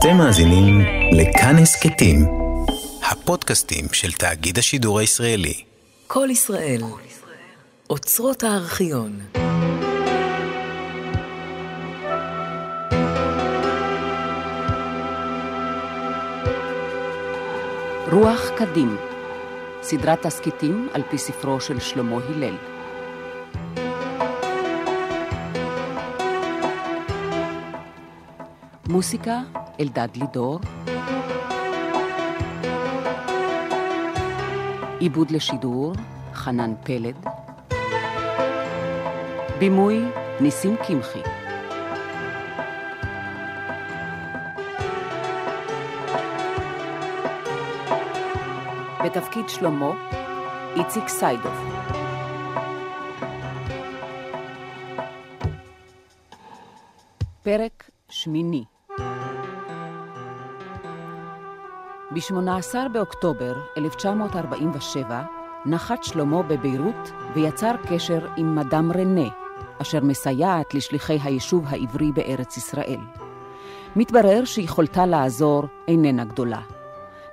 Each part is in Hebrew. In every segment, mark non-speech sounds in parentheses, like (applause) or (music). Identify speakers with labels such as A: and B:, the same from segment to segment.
A: אתם מאזינים לכאן הסכתים, הפודקאסטים של תאגיד השידור הישראלי.
B: כל ישראל, אוצרות הארכיון.
C: רוח קדים, סדרת תסכיתים על פי ספרו של שלמה הלל. מוסיקה אלדד לידור. עיבוד לשידור חנן פלד. בימוי ניסים קמחי. בתפקיד שלמה, איציק סיידוף. פרק שמיני ב-18 באוקטובר 1947 נחת שלמה בביירות ויצר קשר עם מדאם רנה, אשר מסייעת לשליחי היישוב העברי בארץ ישראל. מתברר שיכולתה לעזור איננה גדולה.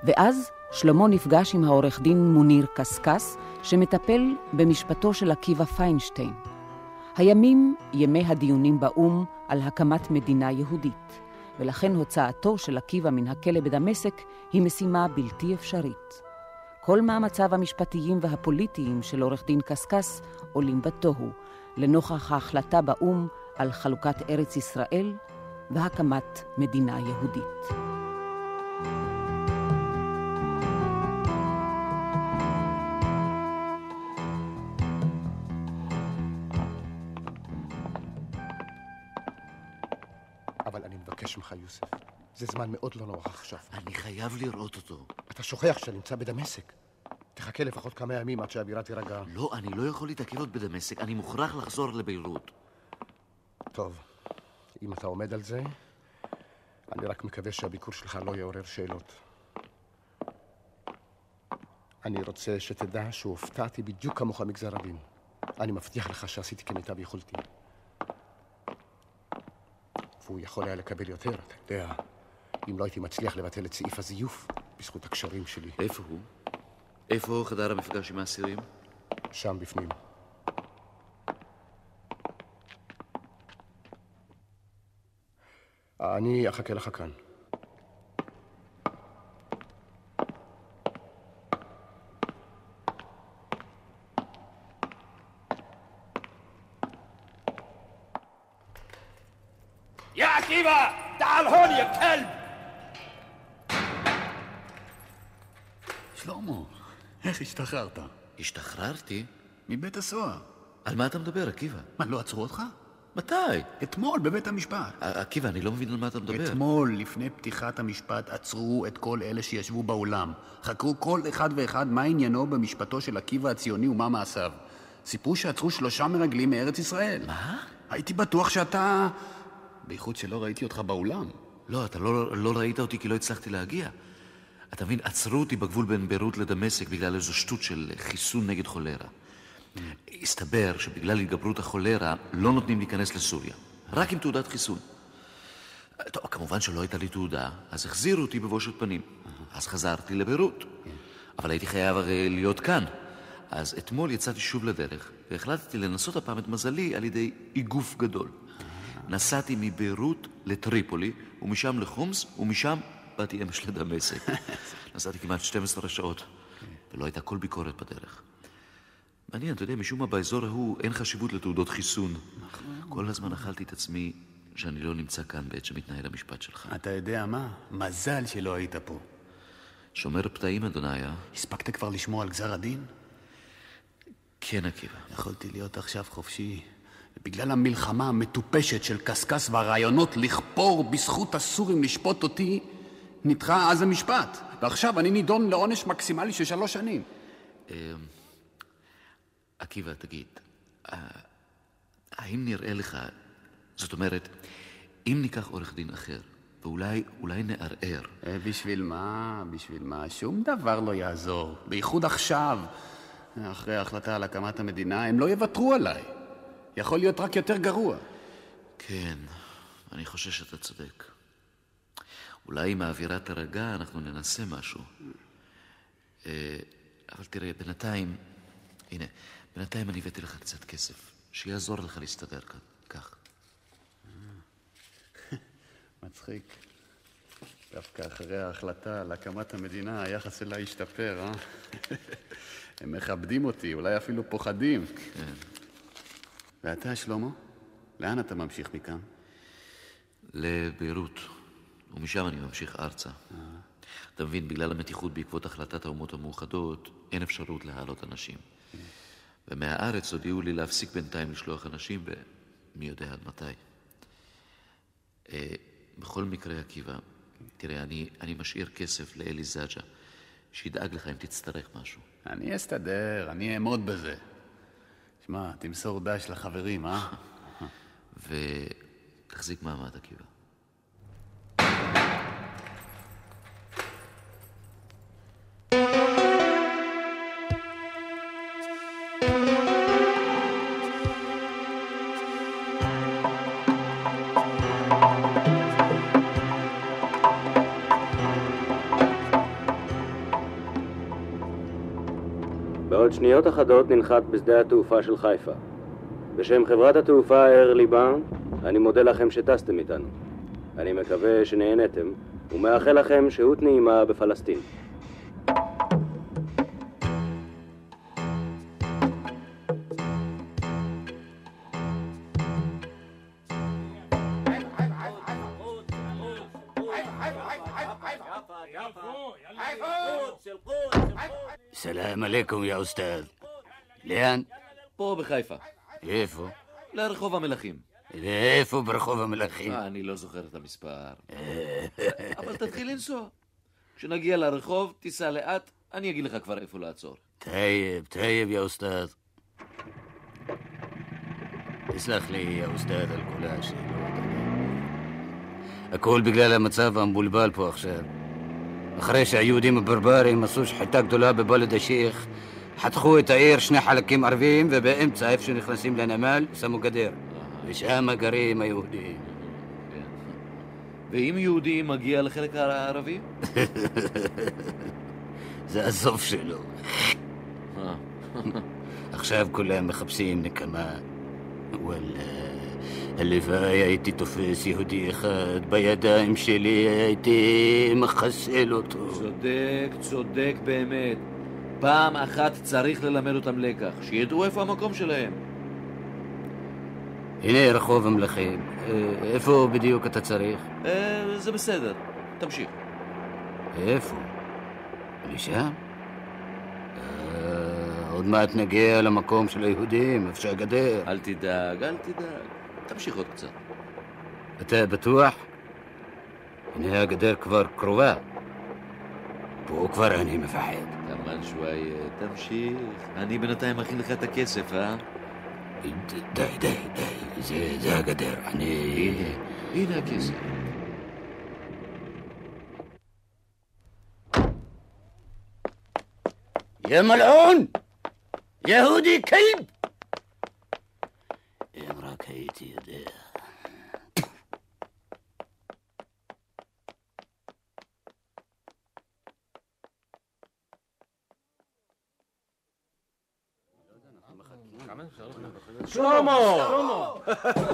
C: ואז שלמה נפגש עם העורך דין מוניר קסקס, שמטפל במשפטו של עקיבא פיינשטיין. הימים ימי הדיונים באו"ם על הקמת מדינה יהודית, ולכן הוצאתו של עקיבא מן הכלא בדמשק היא משימה בלתי אפשרית. כל מאמציו המשפטיים והפוליטיים של עורך דין קסקס עולים בתוהו, לנוכח ההחלטה באו"ם על חלוקת ארץ ישראל והקמת מדינה יהודית.
D: ממך, יוסף, זה זמן מאוד לא נוח עכשיו.
E: אני חייב לראות אותו.
D: אתה שוכח שאתה נמצא בדמשק. תחכה לפחות כמה ימים עד שהאווירה תירגע.
E: לא, אני לא יכול להתעכב עוד בדמשק, אני מוכרח לחזור לביירות.
D: טוב, אם אתה עומד על זה, אני רק מקווה שהביקור שלך לא יעורר שאלות. אני רוצה שתדע שהופתעתי בדיוק כמוך מגזר רבים. אני מבטיח לך שעשיתי כמיטב יכולתי. והוא יכול היה לקבל יותר, אתה יודע, אם לא הייתי מצליח לבטל את סעיף הזיוף בזכות הקשרים שלי.
E: איפה הוא? איפה חדר המפגש עם האסירים?
D: שם בפנים. אני אחכה לך כאן.
F: השתחררת?
E: השתחררתי?
F: מבית הסוהר.
E: על מה אתה מדבר, עקיבא?
F: מה, לא עצרו אותך?
E: מתי?
F: אתמול בבית המשפט.
E: עקיבא, אני לא מבין על מה אתה מדבר.
F: אתמול, לפני פתיחת המשפט, עצרו את כל אלה שישבו באולם. חקרו כל אחד ואחד מה עניינו במשפטו של עקיבא הציוני ומה מעשיו. סיפרו שעצרו שלושה מרגלים מארץ ישראל.
E: מה?
F: הייתי בטוח שאתה... בייחוד שלא ראיתי אותך באולם.
E: לא, אתה לא, לא ראית אותי כי לא הצלחתי להגיע. אתה מבין, עצרו אותי בגבול בין ביירות לדמשק בגלל איזו שטות של חיסון נגד חולרה. הסתבר שבגלל התגברות החולרה לא נותנים להיכנס לסוריה, רק עם תעודת חיסון. טוב, כמובן שלא הייתה לי תעודה, אז החזירו אותי בבושת פנים. אז חזרתי לביירות. אבל הייתי חייב הרי להיות כאן. אז אתמול יצאתי שוב לדרך, והחלטתי לנסות הפעם את מזלי על ידי איגוף גדול. נסעתי מביירות לטריפולי, ומשם לחומס, ומשם באתי אמש לדמשק. (laughs) נסעתי כמעט 12 שעות, ולא הייתה כל ביקורת בדרך. מעניין, אתה יודע, משום מה באזור ההוא אין חשיבות לתעודות חיסון. כל הזמן אכלתי את עצמי שאני לא נמצא כאן בעת שמתנהל המשפט שלך.
F: אתה יודע מה? מזל שלא היית פה.
E: שומר פתאים, אדוני, אה?
F: הספקת כבר לשמוע על גזר הדין?
E: כן, עקיבא.
F: יכולתי להיות עכשיו חופשי. בגלל המלחמה המטופשת של קשקש והרעיונות לכפור בזכות הסורים לשפוט אותי, נדחה אז המשפט. ועכשיו אני נידון לעונש מקסימלי של שלוש שנים.
E: עקיבא, תגיד, אה, האם נראה לך, זאת אומרת, אם ניקח עורך דין אחר, ואולי אולי נערער,
F: אה, בשביל מה? בשביל מה? שום דבר לא יעזור. בייחוד עכשיו, אחרי ההחלטה על הקמת המדינה, הם לא יוותרו עליי. יכול להיות רק יותר גרוע.
E: כן, אני חושב שאתה צודק. אולי אם האווירה תירגע, אנחנו ננסה משהו. אה, אבל תראה, בינתיים, הנה, בינתיים אני הבאתי לך קצת כסף, שיעזור לך להסתדר כאן. קח. (laughs)
F: מצחיק. דווקא אחרי ההחלטה על הקמת המדינה, היחס אליי השתפר, אה? (laughs) הם מכבדים אותי, אולי אפילו פוחדים.
E: כן.
F: ואתה, שלמה? לאן אתה ממשיך מכאן?
E: לביירות, ומשם אני ממשיך ארצה. אתה מבין, בגלל המתיחות בעקבות החלטת האומות המאוחדות, אין אפשרות להעלות אנשים. ומהארץ הודיעו לי להפסיק בינתיים לשלוח אנשים, ומי יודע עד מתי. אה, בכל מקרה, עקיבא, תראה, אני, אני משאיר כסף לאלי זג'ה, שידאג לך אם תצטרך משהו.
F: אני אסתדר, אני אעמוד בזה. שמע, תמסור דש לחברים, אה? (laughs)
E: ותחזיק מעמד, עקיבא.
G: בעוד שניות אחדות ננחת בשדה התעופה של חיפה. בשם חברת התעופה אייר ליבן, אני מודה לכם שטסתם איתנו. אני מקווה שנהנתם, ומאחל לכם שהות נעימה בפלסטין.
H: عليكم, يا أستاذ. לאן?
E: פה בחיפה,
H: איפה?
E: לרחוב המלכים.
H: ואיפה ברחוב המלכים?
E: אה, אני לא זוכר את המספר. (laughs) אבל תתחיל לנסוע. כשנגיע לרחוב, תיסע לאט, אני אגיד לך כבר איפה לעצור.
H: طيب, طيب, يا أستاذ. תסלח לי, يا أستاذ, על כל השאלות. הכל בגלל המצב המבולבל פה עכשיו. אחרי שהיהודים הברברים עשו שחיטה גדולה בבלד א-שייח, חתכו את העיר שני חלקים ערביים, ובאמצע, איפה שנכנסים לנמל, שמו גדר. ושם גרים היהודים.
E: ואם יהודי מגיע לחלק הערבי? (laughs)
H: זה הסוף שלו.
E: אה. (laughs)
H: עכשיו כולם מחפשים נקמה. וואלה, הלוואי הייתי תופס יהודי אחד בידיים שלי, הייתי מחסל אותו.
E: צודק, צודק באמת. פעם אחת צריך ללמד אותם לקח, שידעו איפה המקום שלהם.
H: הנה רחוב המלכים. אה, איפה בדיוק אתה צריך?
E: אה, זה בסדר, תמשיך.
H: איפה? לשם? אה, עוד מעט נגיע למקום של היהודים, איפה שהגדר.
E: אל תדאג, אל תדאג. תמשיך עוד קצת.
H: אתה בטוח? הנה הגדר כבר קרובה. פה כבר אני מפחד.
E: כמובן שוואיה, תמשיך. אני בינתיים מכין לך את הכסף, אה?
H: די, די, די, זה, זה הגדר. אני...
E: הנה, הנה הכסף.
H: יא מלעון! יהודי רק הייתי יודע.
G: שלמה!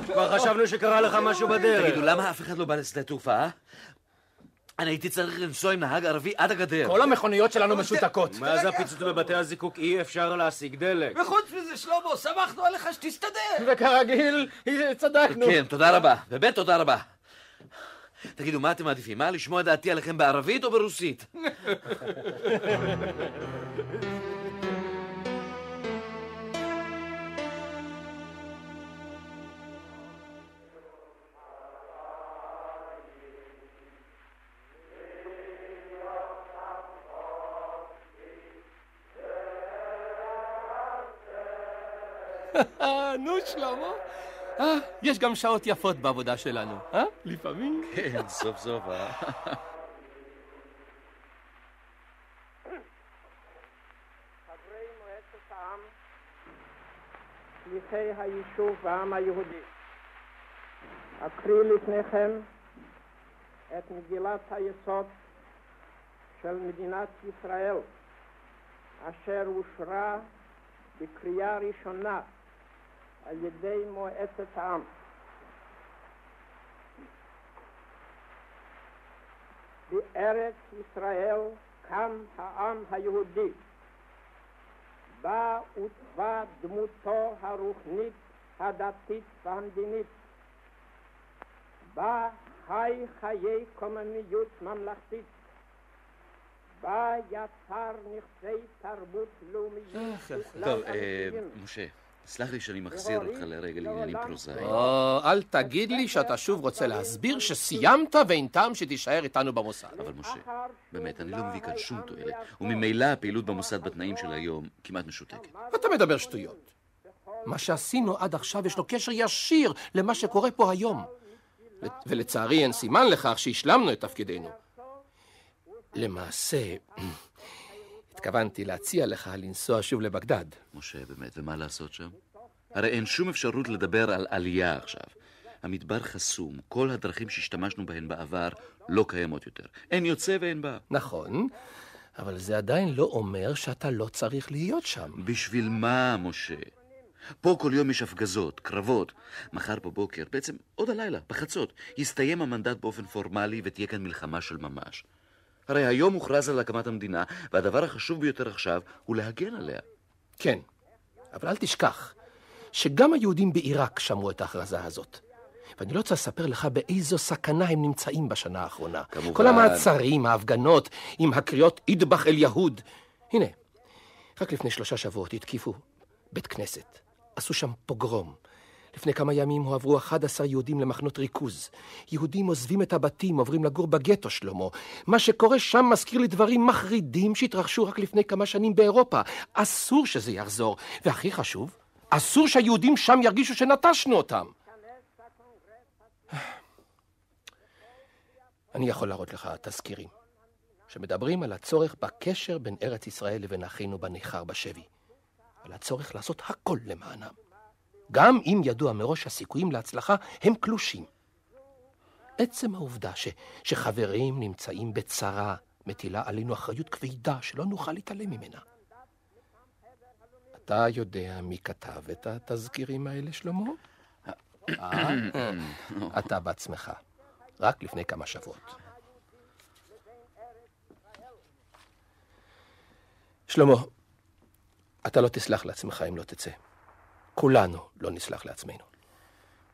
G: כבר חשבנו שקרה לך משהו בדרך.
E: תגידו, למה אף אחד לא בא לשדה תעופה, אה? אני הייתי צריך לנסוע עם נהג ערבי עד הגדר.
I: כל המכוניות שלנו משותקות.
G: מאז הפיצוץ בבתי הזיקוק אי אפשר להשיג דלק.
I: וחוץ מזה, שלמה, שמחנו עליך שתסתדר. וכרגיל, צדקנו.
E: כן, תודה רבה. באמת תודה רבה. תגידו, מה אתם מעדיפים? מה, לשמוע דעתי עליכם בערבית או ברוסית? (laughs) (laughs)
I: נו, שלמה. אה, יש גם שעות יפות בעבודה שלנו, אה? לפעמים. (laughs)
E: כן, סוף סוף, אה?
J: חברי מועצת העם, שליחי היישוב והעם היהודי, אקריא לפניכם את מגילת היסוד של מדינת ישראל, אשר אושרה בקריאה ראשונה על ידי מועצת העם. בארץ ישראל קם העם היהודי, בה עוצבה דמותו הרוחנית, הדתית והמדינית, בה חי חיי קוממיות ממלכתית, בה יצר נכסי תרבות לאומיים.
E: טוב, אה, משה, סלח לי שאני מחזיר אותך לרגע לעניינים פרוזאיים.
I: או, אל תגיד לי שאתה שוב רוצה להסביר שסיימת ואין טעם שתישאר איתנו במוסד.
E: אבל משה, באמת, אני לא מביא כאן שום תועלת, וממילא הפעילות במוסד בתנאים של היום כמעט משותקת.
I: אתה מדבר שטויות. מה שעשינו עד עכשיו יש לו קשר ישיר למה שקורה פה היום. ולצערי אין סימן לכך שהשלמנו את תפקידנו. למעשה, התכוונתי להציע לך לנסוע שוב לבגדד.
E: משה, באמת, ומה לעשות שם? הרי אין שום אפשרות לדבר על עלייה עכשיו. המדבר חסום, כל הדרכים שהשתמשנו בהן בעבר לא קיימות יותר. אין יוצא ואין בא.
I: נכון, אבל זה עדיין לא אומר שאתה לא צריך להיות שם.
E: בשביל מה, משה? פה כל יום יש הפגזות, קרבות. מחר בבוקר, בעצם עוד הלילה, בחצות, יסתיים המנדט באופן פורמלי ותהיה כאן מלחמה של ממש. הרי היום הוכרז על הקמת המדינה, והדבר החשוב ביותר עכשיו הוא להגן עליה.
I: כן, אבל אל תשכח שגם היהודים בעיראק שמעו את ההכרזה הזאת. ואני לא רוצה לספר לך באיזו סכנה הם נמצאים בשנה האחרונה.
E: כמובן.
I: כל המעצרים, ההפגנות, עם הקריאות אידבח אל יהוד. הנה, רק לפני שלושה שבועות התקיפו בית כנסת. עשו שם פוגרום. לפני כמה ימים הועברו 11 יהודים למחנות ריכוז. יהודים עוזבים את הבתים, עוברים לגור בגטו, שלמה. מה שקורה שם מזכיר לי דברים מחרידים שהתרחשו רק לפני כמה שנים באירופה. אסור שזה יחזור. והכי חשוב, אסור שהיהודים שם ירגישו שנטשנו אותם. אני יכול להראות לך תזכירים שמדברים על הצורך בקשר בין ארץ ישראל לבין אחינו בניכר בשבי. על הצורך לעשות הכל למענם. גם אם ידוע מראש הסיכויים להצלחה הם קלושים. עצם העובדה ש, שחברים נמצאים בצרה מטילה עלינו אחריות כבדה שלא נוכל להתעלם ממנה. אתה יודע מי כתב את התזכירים האלה, שלמה? אה, אתה בעצמך, רק לפני כמה שבועות. שלמה, אתה לא תסלח לעצמך אם לא תצא. כולנו לא נסלח לעצמנו.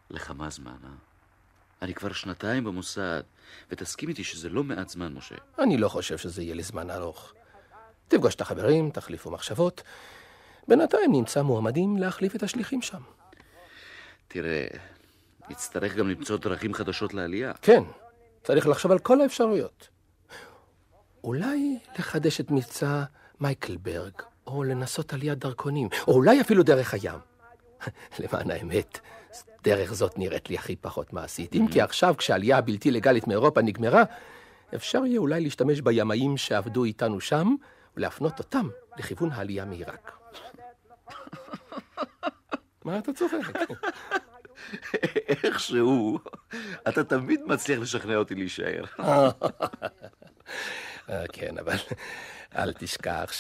E: לכמה זמן, אה? אני כבר שנתיים במוסד, ותסכים איתי שזה לא מעט זמן, משה.
I: אני לא חושב שזה יהיה לזמן ארוך. תפגוש את החברים, תחליפו מחשבות. בינתיים נמצא מועמדים להחליף את השליחים שם.
E: תראה, נצטרך גם למצוא דרכים חדשות לעלייה.
I: כן, צריך לחשוב על כל האפשרויות. אולי לחדש את מבצע מייקלברג, או לנסות עליית דרכונים, או אולי אפילו דרך הים. (laughs) למען האמת, דרך זאת נראית לי הכי פחות מעשית. אם כי עכשיו, כשהעלייה הבלתי לגלית מאירופה נגמרה, אפשר יהיה אולי להשתמש בימאים שעבדו איתנו שם, ולהפנות אותם לכיוון העלייה מעיראק. (laughs) מה אתה צוחק? (laughs)
E: איכשהו, אתה תמיד מצליח לשכנע אותי להישאר.
I: אה, כן, אבל אל תשכח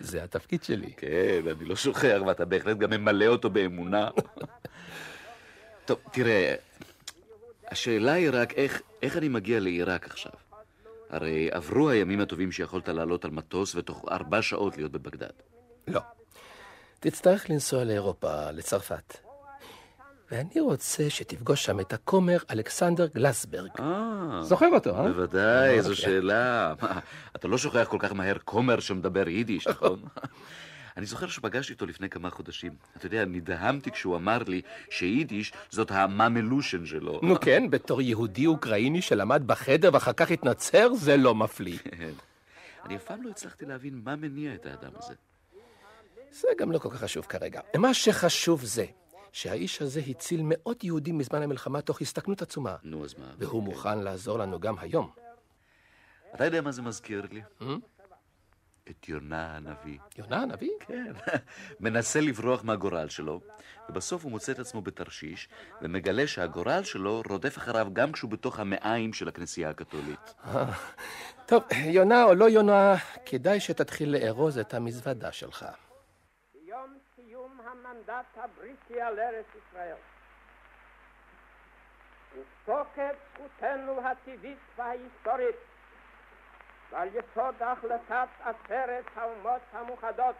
I: שזה התפקיד שלי.
E: כן, אני לא שוכח, ואתה בהחלט גם ממלא אותו באמונה. (laughs) טוב, תראה, השאלה היא רק איך, איך אני מגיע לעיראק עכשיו. הרי עברו הימים הטובים שיכולת לעלות על מטוס ותוך ארבע שעות להיות בבגדד.
I: לא. תצטרך לנסוע לאירופה, לצרפת. ואני רוצה שתפגוש שם את הכומר אלכסנדר גלסברג.
E: אה,
I: זוכר אותו, אה?
E: בוודאי, זו
I: אוקיי.
E: שאלה. מה, אתה לא שוכח כל כך מהר כומר שמדבר יידיש, (laughs) נכון? אני זוכר שפגשתי אותו לפני כמה חודשים. אתה יודע, נדהמתי כשהוא אמר לי שיידיש זאת הממלושן שלו.
I: נו כן, בתור יהודי אוקראיני שלמד בחדר ואחר כך התנצר, זה לא מפליא. (laughs)
E: כן. אני אף פעם לא הצלחתי להבין מה מניע את האדם הזה.
I: זה גם לא כל כך חשוב כרגע. מה שחשוב זה שהאיש הזה הציל מאות יהודים בזמן המלחמה תוך הסתכנות עצומה.
E: נו, אז מה?
I: והוא מוכן לעזור לנו גם היום.
E: אתה יודע מה זה מזכיר לי?
I: Hmm?
E: את יונה הנביא.
I: יונה הנביא?
E: כן. (laughs) מנסה לברוח מהגורל שלו, ובסוף הוא מוצא את עצמו בתרשיש, ומגלה שהגורל שלו רודף אחריו גם כשהוא בתוך המעיים של הכנסייה הקתולית. (laughs)
I: טוב, יונה או לא יונה, כדאי שתתחיל לארוז את המזוודה שלך.
J: ביום סיום המנדט הבריטי על ארץ ישראל. ופוקד זכותנו הטבעית וההיסטורית ועל יסוד החלטת עשרת האומות המאוחדות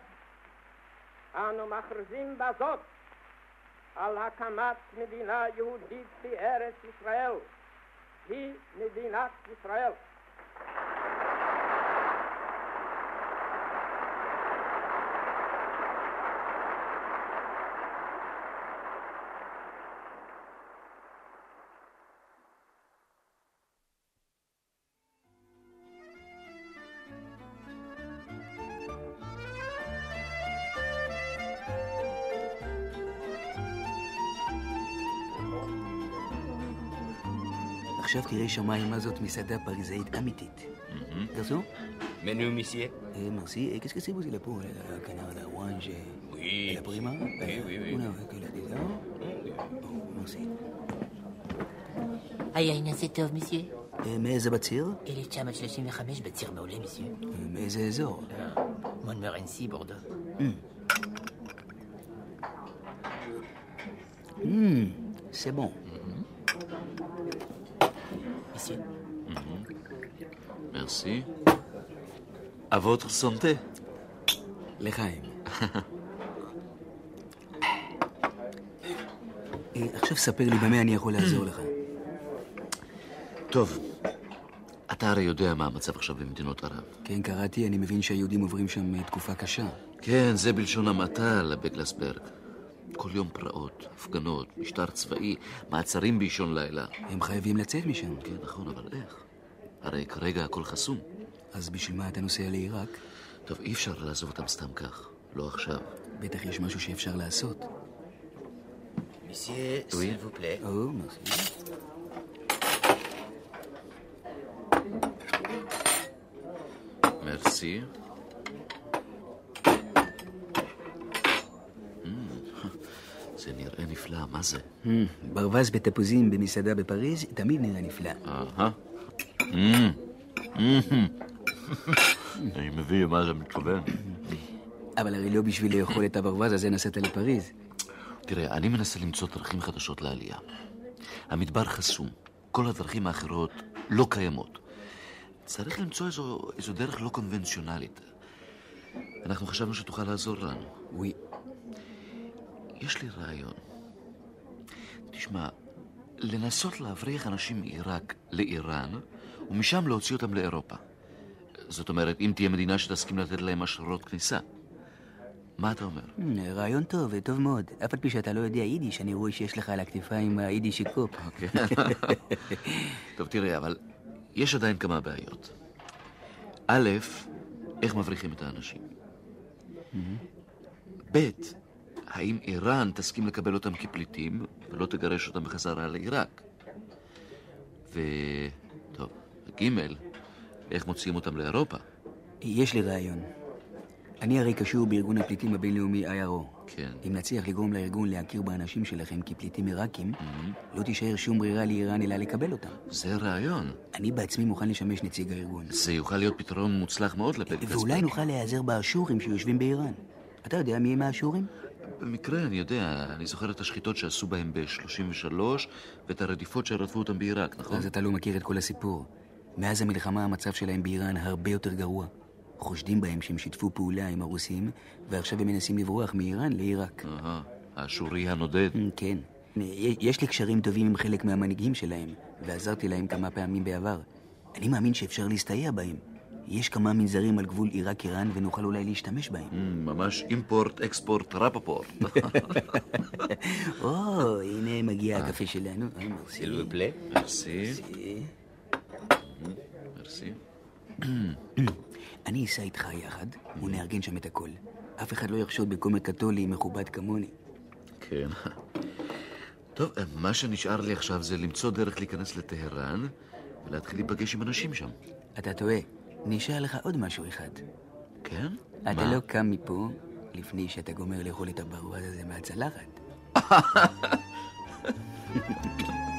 J: אנו מכריזים בזאת על הקמת מדינה יהודית בארץ ישראל היא מדינת ישראל.
K: עכשיו תראה שמיים מה זאת מסעדה פריזאית אמיתית. גרסון?
H: מנו מיסייה?
K: merci. Et qu'est-ce que c'est vous, là, pour le canard à la orange
H: Oui.
K: et la prima
H: Oui, oui, oui.
K: Una avec la désert. Oh, merci.
L: היה עניין זה טוב, מיסייה?
K: אה, מאיזה בציר?
L: 1935 בציר מעולה, מיסייה.
K: אה, מאיזה אזור?
L: מונמרנסי, בורדו.
K: Hmm, c'est bon.
E: מרסי. À votre santé.
K: לחיים. אה, עכשיו ספר לי במה אני יכול לעזור לך.
E: טוב, אתה הרי יודע מה המצב עכשיו במדינות ערב.
K: כן, קראתי, אני מבין שהיהודים עוברים שם אה, תקופה קשה.
E: כן, זה בלשון המעטה לבגלסברג. כל יום פרעות, הפגנות, משטר צבאי, מעצרים באישון לילה.
K: הם חייבים לצאת משם.
E: כן, נכון, אבל איך? הרי כרגע הכל חסום.
K: אז בשביל מה אתה נוסע לעיראק?
E: טוב, אי אפשר לעזוב אותם סתם כך. לא עכשיו.
K: בטח יש משהו שאפשר לעשות. או, מרסי.
E: מרסי. Mm, זה נראה נפלא, מה זה?
K: Hmm, ברווז בתפוזים במסעדה בפריז תמיד נראה נפלא.
E: אהה. Mm. Mm. אני מבין מה אתה מתכוון.
K: אבל הרי לא בשביל לאכול את הברווז הזה נסעת לפריז.
E: תראה, אני מנסה למצוא דרכים חדשות לעלייה. המדבר חסום, כל הדרכים האחרות לא קיימות. צריך למצוא איזו, איזו דרך לא קונבנציונלית. אנחנו חשבנו שתוכל לעזור לנו.
K: וואי.
E: יש לי רעיון. תשמע, לנסות להבריח אנשים מעיראק לאיראן, ומשם להוציא אותם לאירופה. זאת אומרת, אם תהיה מדינה שתסכים לתת להם אשרות כניסה. מה אתה אומר?
K: Hmm, רעיון טוב, טוב מאוד. אף על פי שאתה לא יודע יידיש, אני רואה שיש לך על הכתפיים היידישי קופ.
E: אוקיי. טוב, תראה, אבל יש עדיין כמה בעיות. א', איך מבריחים את האנשים? ב', האם איראן תסכים לקבל אותם כפליטים ולא תגרש אותם בחזרה לעיראק? ו... ג', איך מוציאים אותם לאירופה?
K: יש לי רעיון. אני הרי קשור בארגון הפליטים הבינלאומי IRO.
E: כן.
K: אם נצליח לגרום לארגון להכיר באנשים שלכם כפליטים עיראקים, לא תישאר שום ברירה לאיראן אלא לקבל אותם.
E: זה רעיון.
K: אני בעצמי מוכן לשמש נציג הארגון.
E: זה יוכל להיות פתרון מוצלח מאוד לפלגלסברג.
K: ואולי נוכל להיעזר באשורים שיושבים באיראן. אתה יודע מי הם האשורים?
E: במקרה, אני יודע, אני זוכר את השחיטות שעשו בהם ב-33 ואת הרדיפות שרדפו אותם בעיראק, נכון?
K: אז אתה לא מכיר את כל הסיפור. מאז המלחמה המצב שלהם באיראן הרבה יותר גרוע. חושדים בהם שהם שיתפו פעולה עם הרוסים, ועכשיו הם מנסים לברוח מאיראן לעיראק.
E: אהה, האשורי הנודד.
K: כן. יש לי קשרים טובים עם חלק מהמנהיגים שלהם, ועזרתי להם כמה פעמים בעבר. אני מאמין שאפשר להסתייע בהם. יש כמה מנזרים על גבול עיראק-איראן, ונוכל אולי להשתמש בהם.
E: ממש אימפורט, אקספורט, רפפורט.
K: או, הנה מגיע הקפה שלנו. אה, מרסי.
E: מרסי.
K: אני אסע איתך יחד, ונארגן שם את הכל. אף אחד לא יחשוד בכומר קתולי מכובד כמוני.
E: כן. טוב, מה שנשאר לי עכשיו זה למצוא דרך להיכנס לטהרן ולהתחיל להיפגש עם אנשים שם.
K: אתה טועה. נשאר לך עוד משהו אחד.
E: כן?
K: אתה
E: מה?
K: לא קם מפה לפני שאתה גומר לאכול את הברווז הזה מהצלחת. (laughs)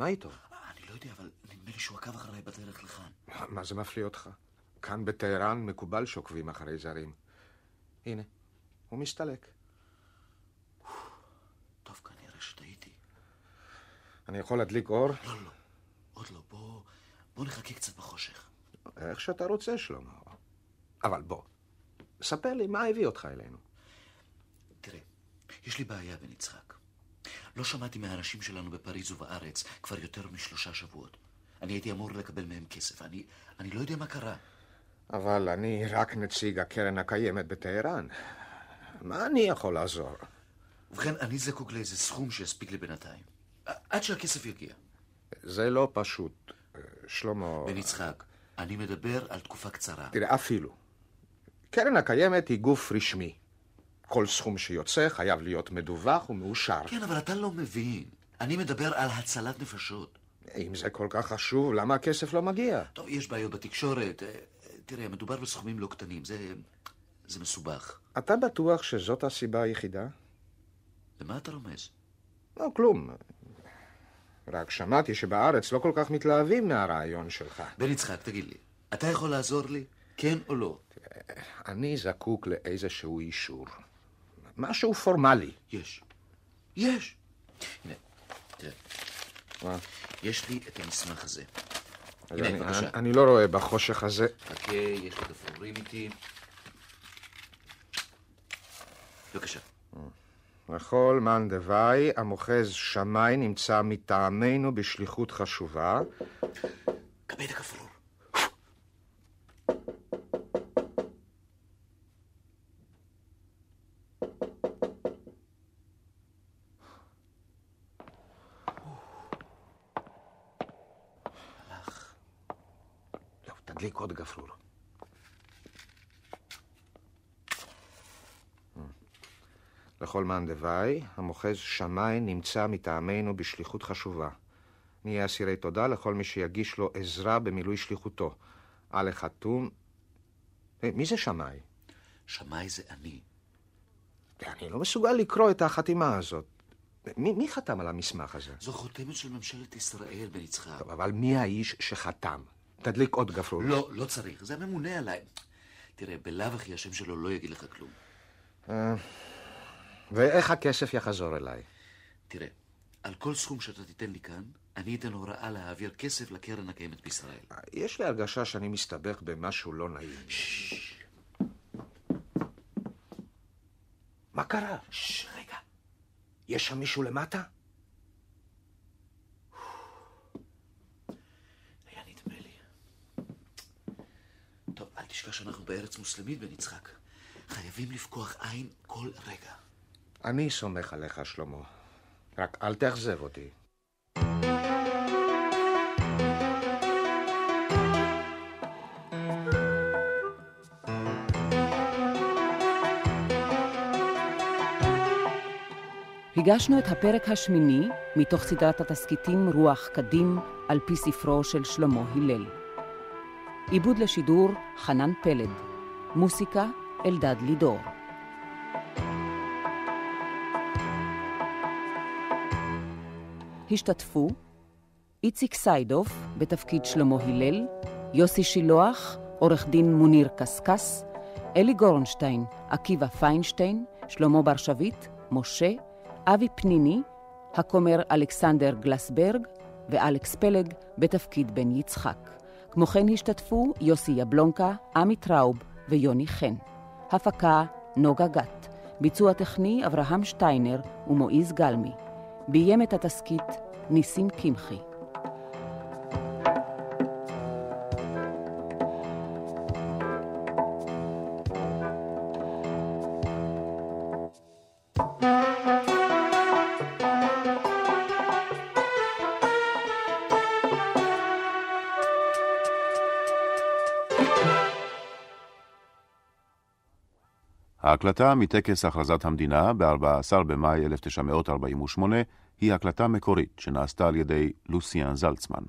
M: מה איתו?
E: אני לא יודע, אבל נדמה לי שהוא עקב אחריי בדרך לכאן.
M: מה זה מפליא אותך? כאן בטהרן מקובל שעוקבים אחרי זרים. הנה, הוא מסתלק.
E: טוב, כנראה שטעיתי.
M: אני יכול להדליק אור?
E: לא, לא. עוד לא. בוא, בוא נחכה קצת בחושך.
M: איך שאתה רוצה, שלמה. אבל בוא, ספר לי מה הביא אותך אלינו.
E: תראה, יש לי בעיה, בן יצחק. לא שמעתי מהאנשים שלנו בפריז ובארץ כבר יותר משלושה שבועות. אני הייתי אמור לקבל מהם כסף. אני, אני לא יודע מה קרה.
M: אבל אני רק נציג הקרן הקיימת בטהרן. מה אני יכול לעזור?
E: ובכן, אני זקוק לאיזה סכום שיספיק לי בינתיים. עד שהכסף יגיע.
M: זה לא פשוט, אה, שלמה.
E: בן יצחק, אני מדבר על תקופה קצרה.
M: תראה, אפילו. קרן הקיימת היא גוף רשמי. כל סכום שיוצא חייב להיות מדווח ומאושר.
E: כן, אבל אתה לא מבין. אני מדבר על הצלת נפשות.
M: אם זה כל כך חשוב, למה הכסף לא מגיע?
E: טוב, יש בעיות בתקשורת. אה, תראה, מדובר בסכומים לא קטנים. זה... זה מסובך.
M: אתה בטוח שזאת הסיבה היחידה?
E: למה אתה רומז?
M: לא, כלום. רק שמעתי שבארץ לא כל כך מתלהבים מהרעיון שלך.
E: בן יצחק, תגיד לי, אתה יכול לעזור לי? כן או לא?
M: אני זקוק לאיזשהו אישור. משהו פורמלי.
E: יש. יש. הנה, תראה.
M: מה?
E: יש לי את המסמך הזה. הנה,
M: אני,
E: בבקשה.
M: אני, אני לא רואה בחושך הזה.
E: חכה, יש לי גפרורים איתי. בבקשה.
M: לכל מאן דווי, המוכז שמאי נמצא מטעמנו בשליחות חשובה.
E: קבל את הגפרור.
M: לא, תדליק עוד גפרור. לכל מאן דווי, המוכז שמאי נמצא מטעמנו בשליחות חשובה. נהיה אסירי תודה לכל מי שיגיש לו עזרה במילוי שליחותו. על החתום... אה, מי זה שמאי?
E: שמאי זה אני.
M: אני לא מסוגל לקרוא את החתימה הזאת. מי, מי חתם על המסמך הזה?
E: זו חותמת של ממשלת ישראל, בן יצחק.
M: טוב, אבל מי האיש שחתם? תדליק עוד גפרור.
E: לא, לא צריך. זה הממונה עליי. תראה, בלאו הכי השם שלו לא יגיד לך כלום.
M: ואיך הכסף יחזור אליי?
E: תראה, על כל סכום שאתה תיתן לי כאן, אני אתן הוראה להעביר כסף לקרן הקיימת בישראל.
M: יש לי הרגשה שאני מסתבך במשהו לא נעים. מה קרה?
E: ששש, רגע.
M: יש שם מישהו למטה?
E: היה נדמה לי. טוב, אל תשכח שאנחנו בארץ מוסלמית, בן יצחק. חייבים לפקוח עין כל רגע.
M: אני סומך עליך, שלמה. רק אל תאכזב אותי.
C: הגשנו את הפרק השמיני מתוך סדרת התסכיתים רוח קדים על פי ספרו של שלמה הלל. עיבוד לשידור חנן פלד, מוסיקה אלדד לידור. השתתפו איציק סיידוף בתפקיד שלמה הלל, יוסי שילוח, עורך דין מוניר קסקס, אלי גורנשטיין, עקיבא פיינשטיין, שלמה בר שביט, משה, אבי פניני, הכומר אלכסנדר גלסברג ואלכס פלג בתפקיד בן יצחק. כמו כן השתתפו יוסי יבלונקה, עמי טראוב ויוני חן. הפקה נוגה גת. ביצוע טכני אברהם שטיינר ומועיז גלמי. ביים את התסכית ניסים קמחי.
N: ההקלטה מטקס הכרזת המדינה ב-14 במאי 1948 היא הקלטה מקורית שנעשתה על ידי לוסיאן זלצמן.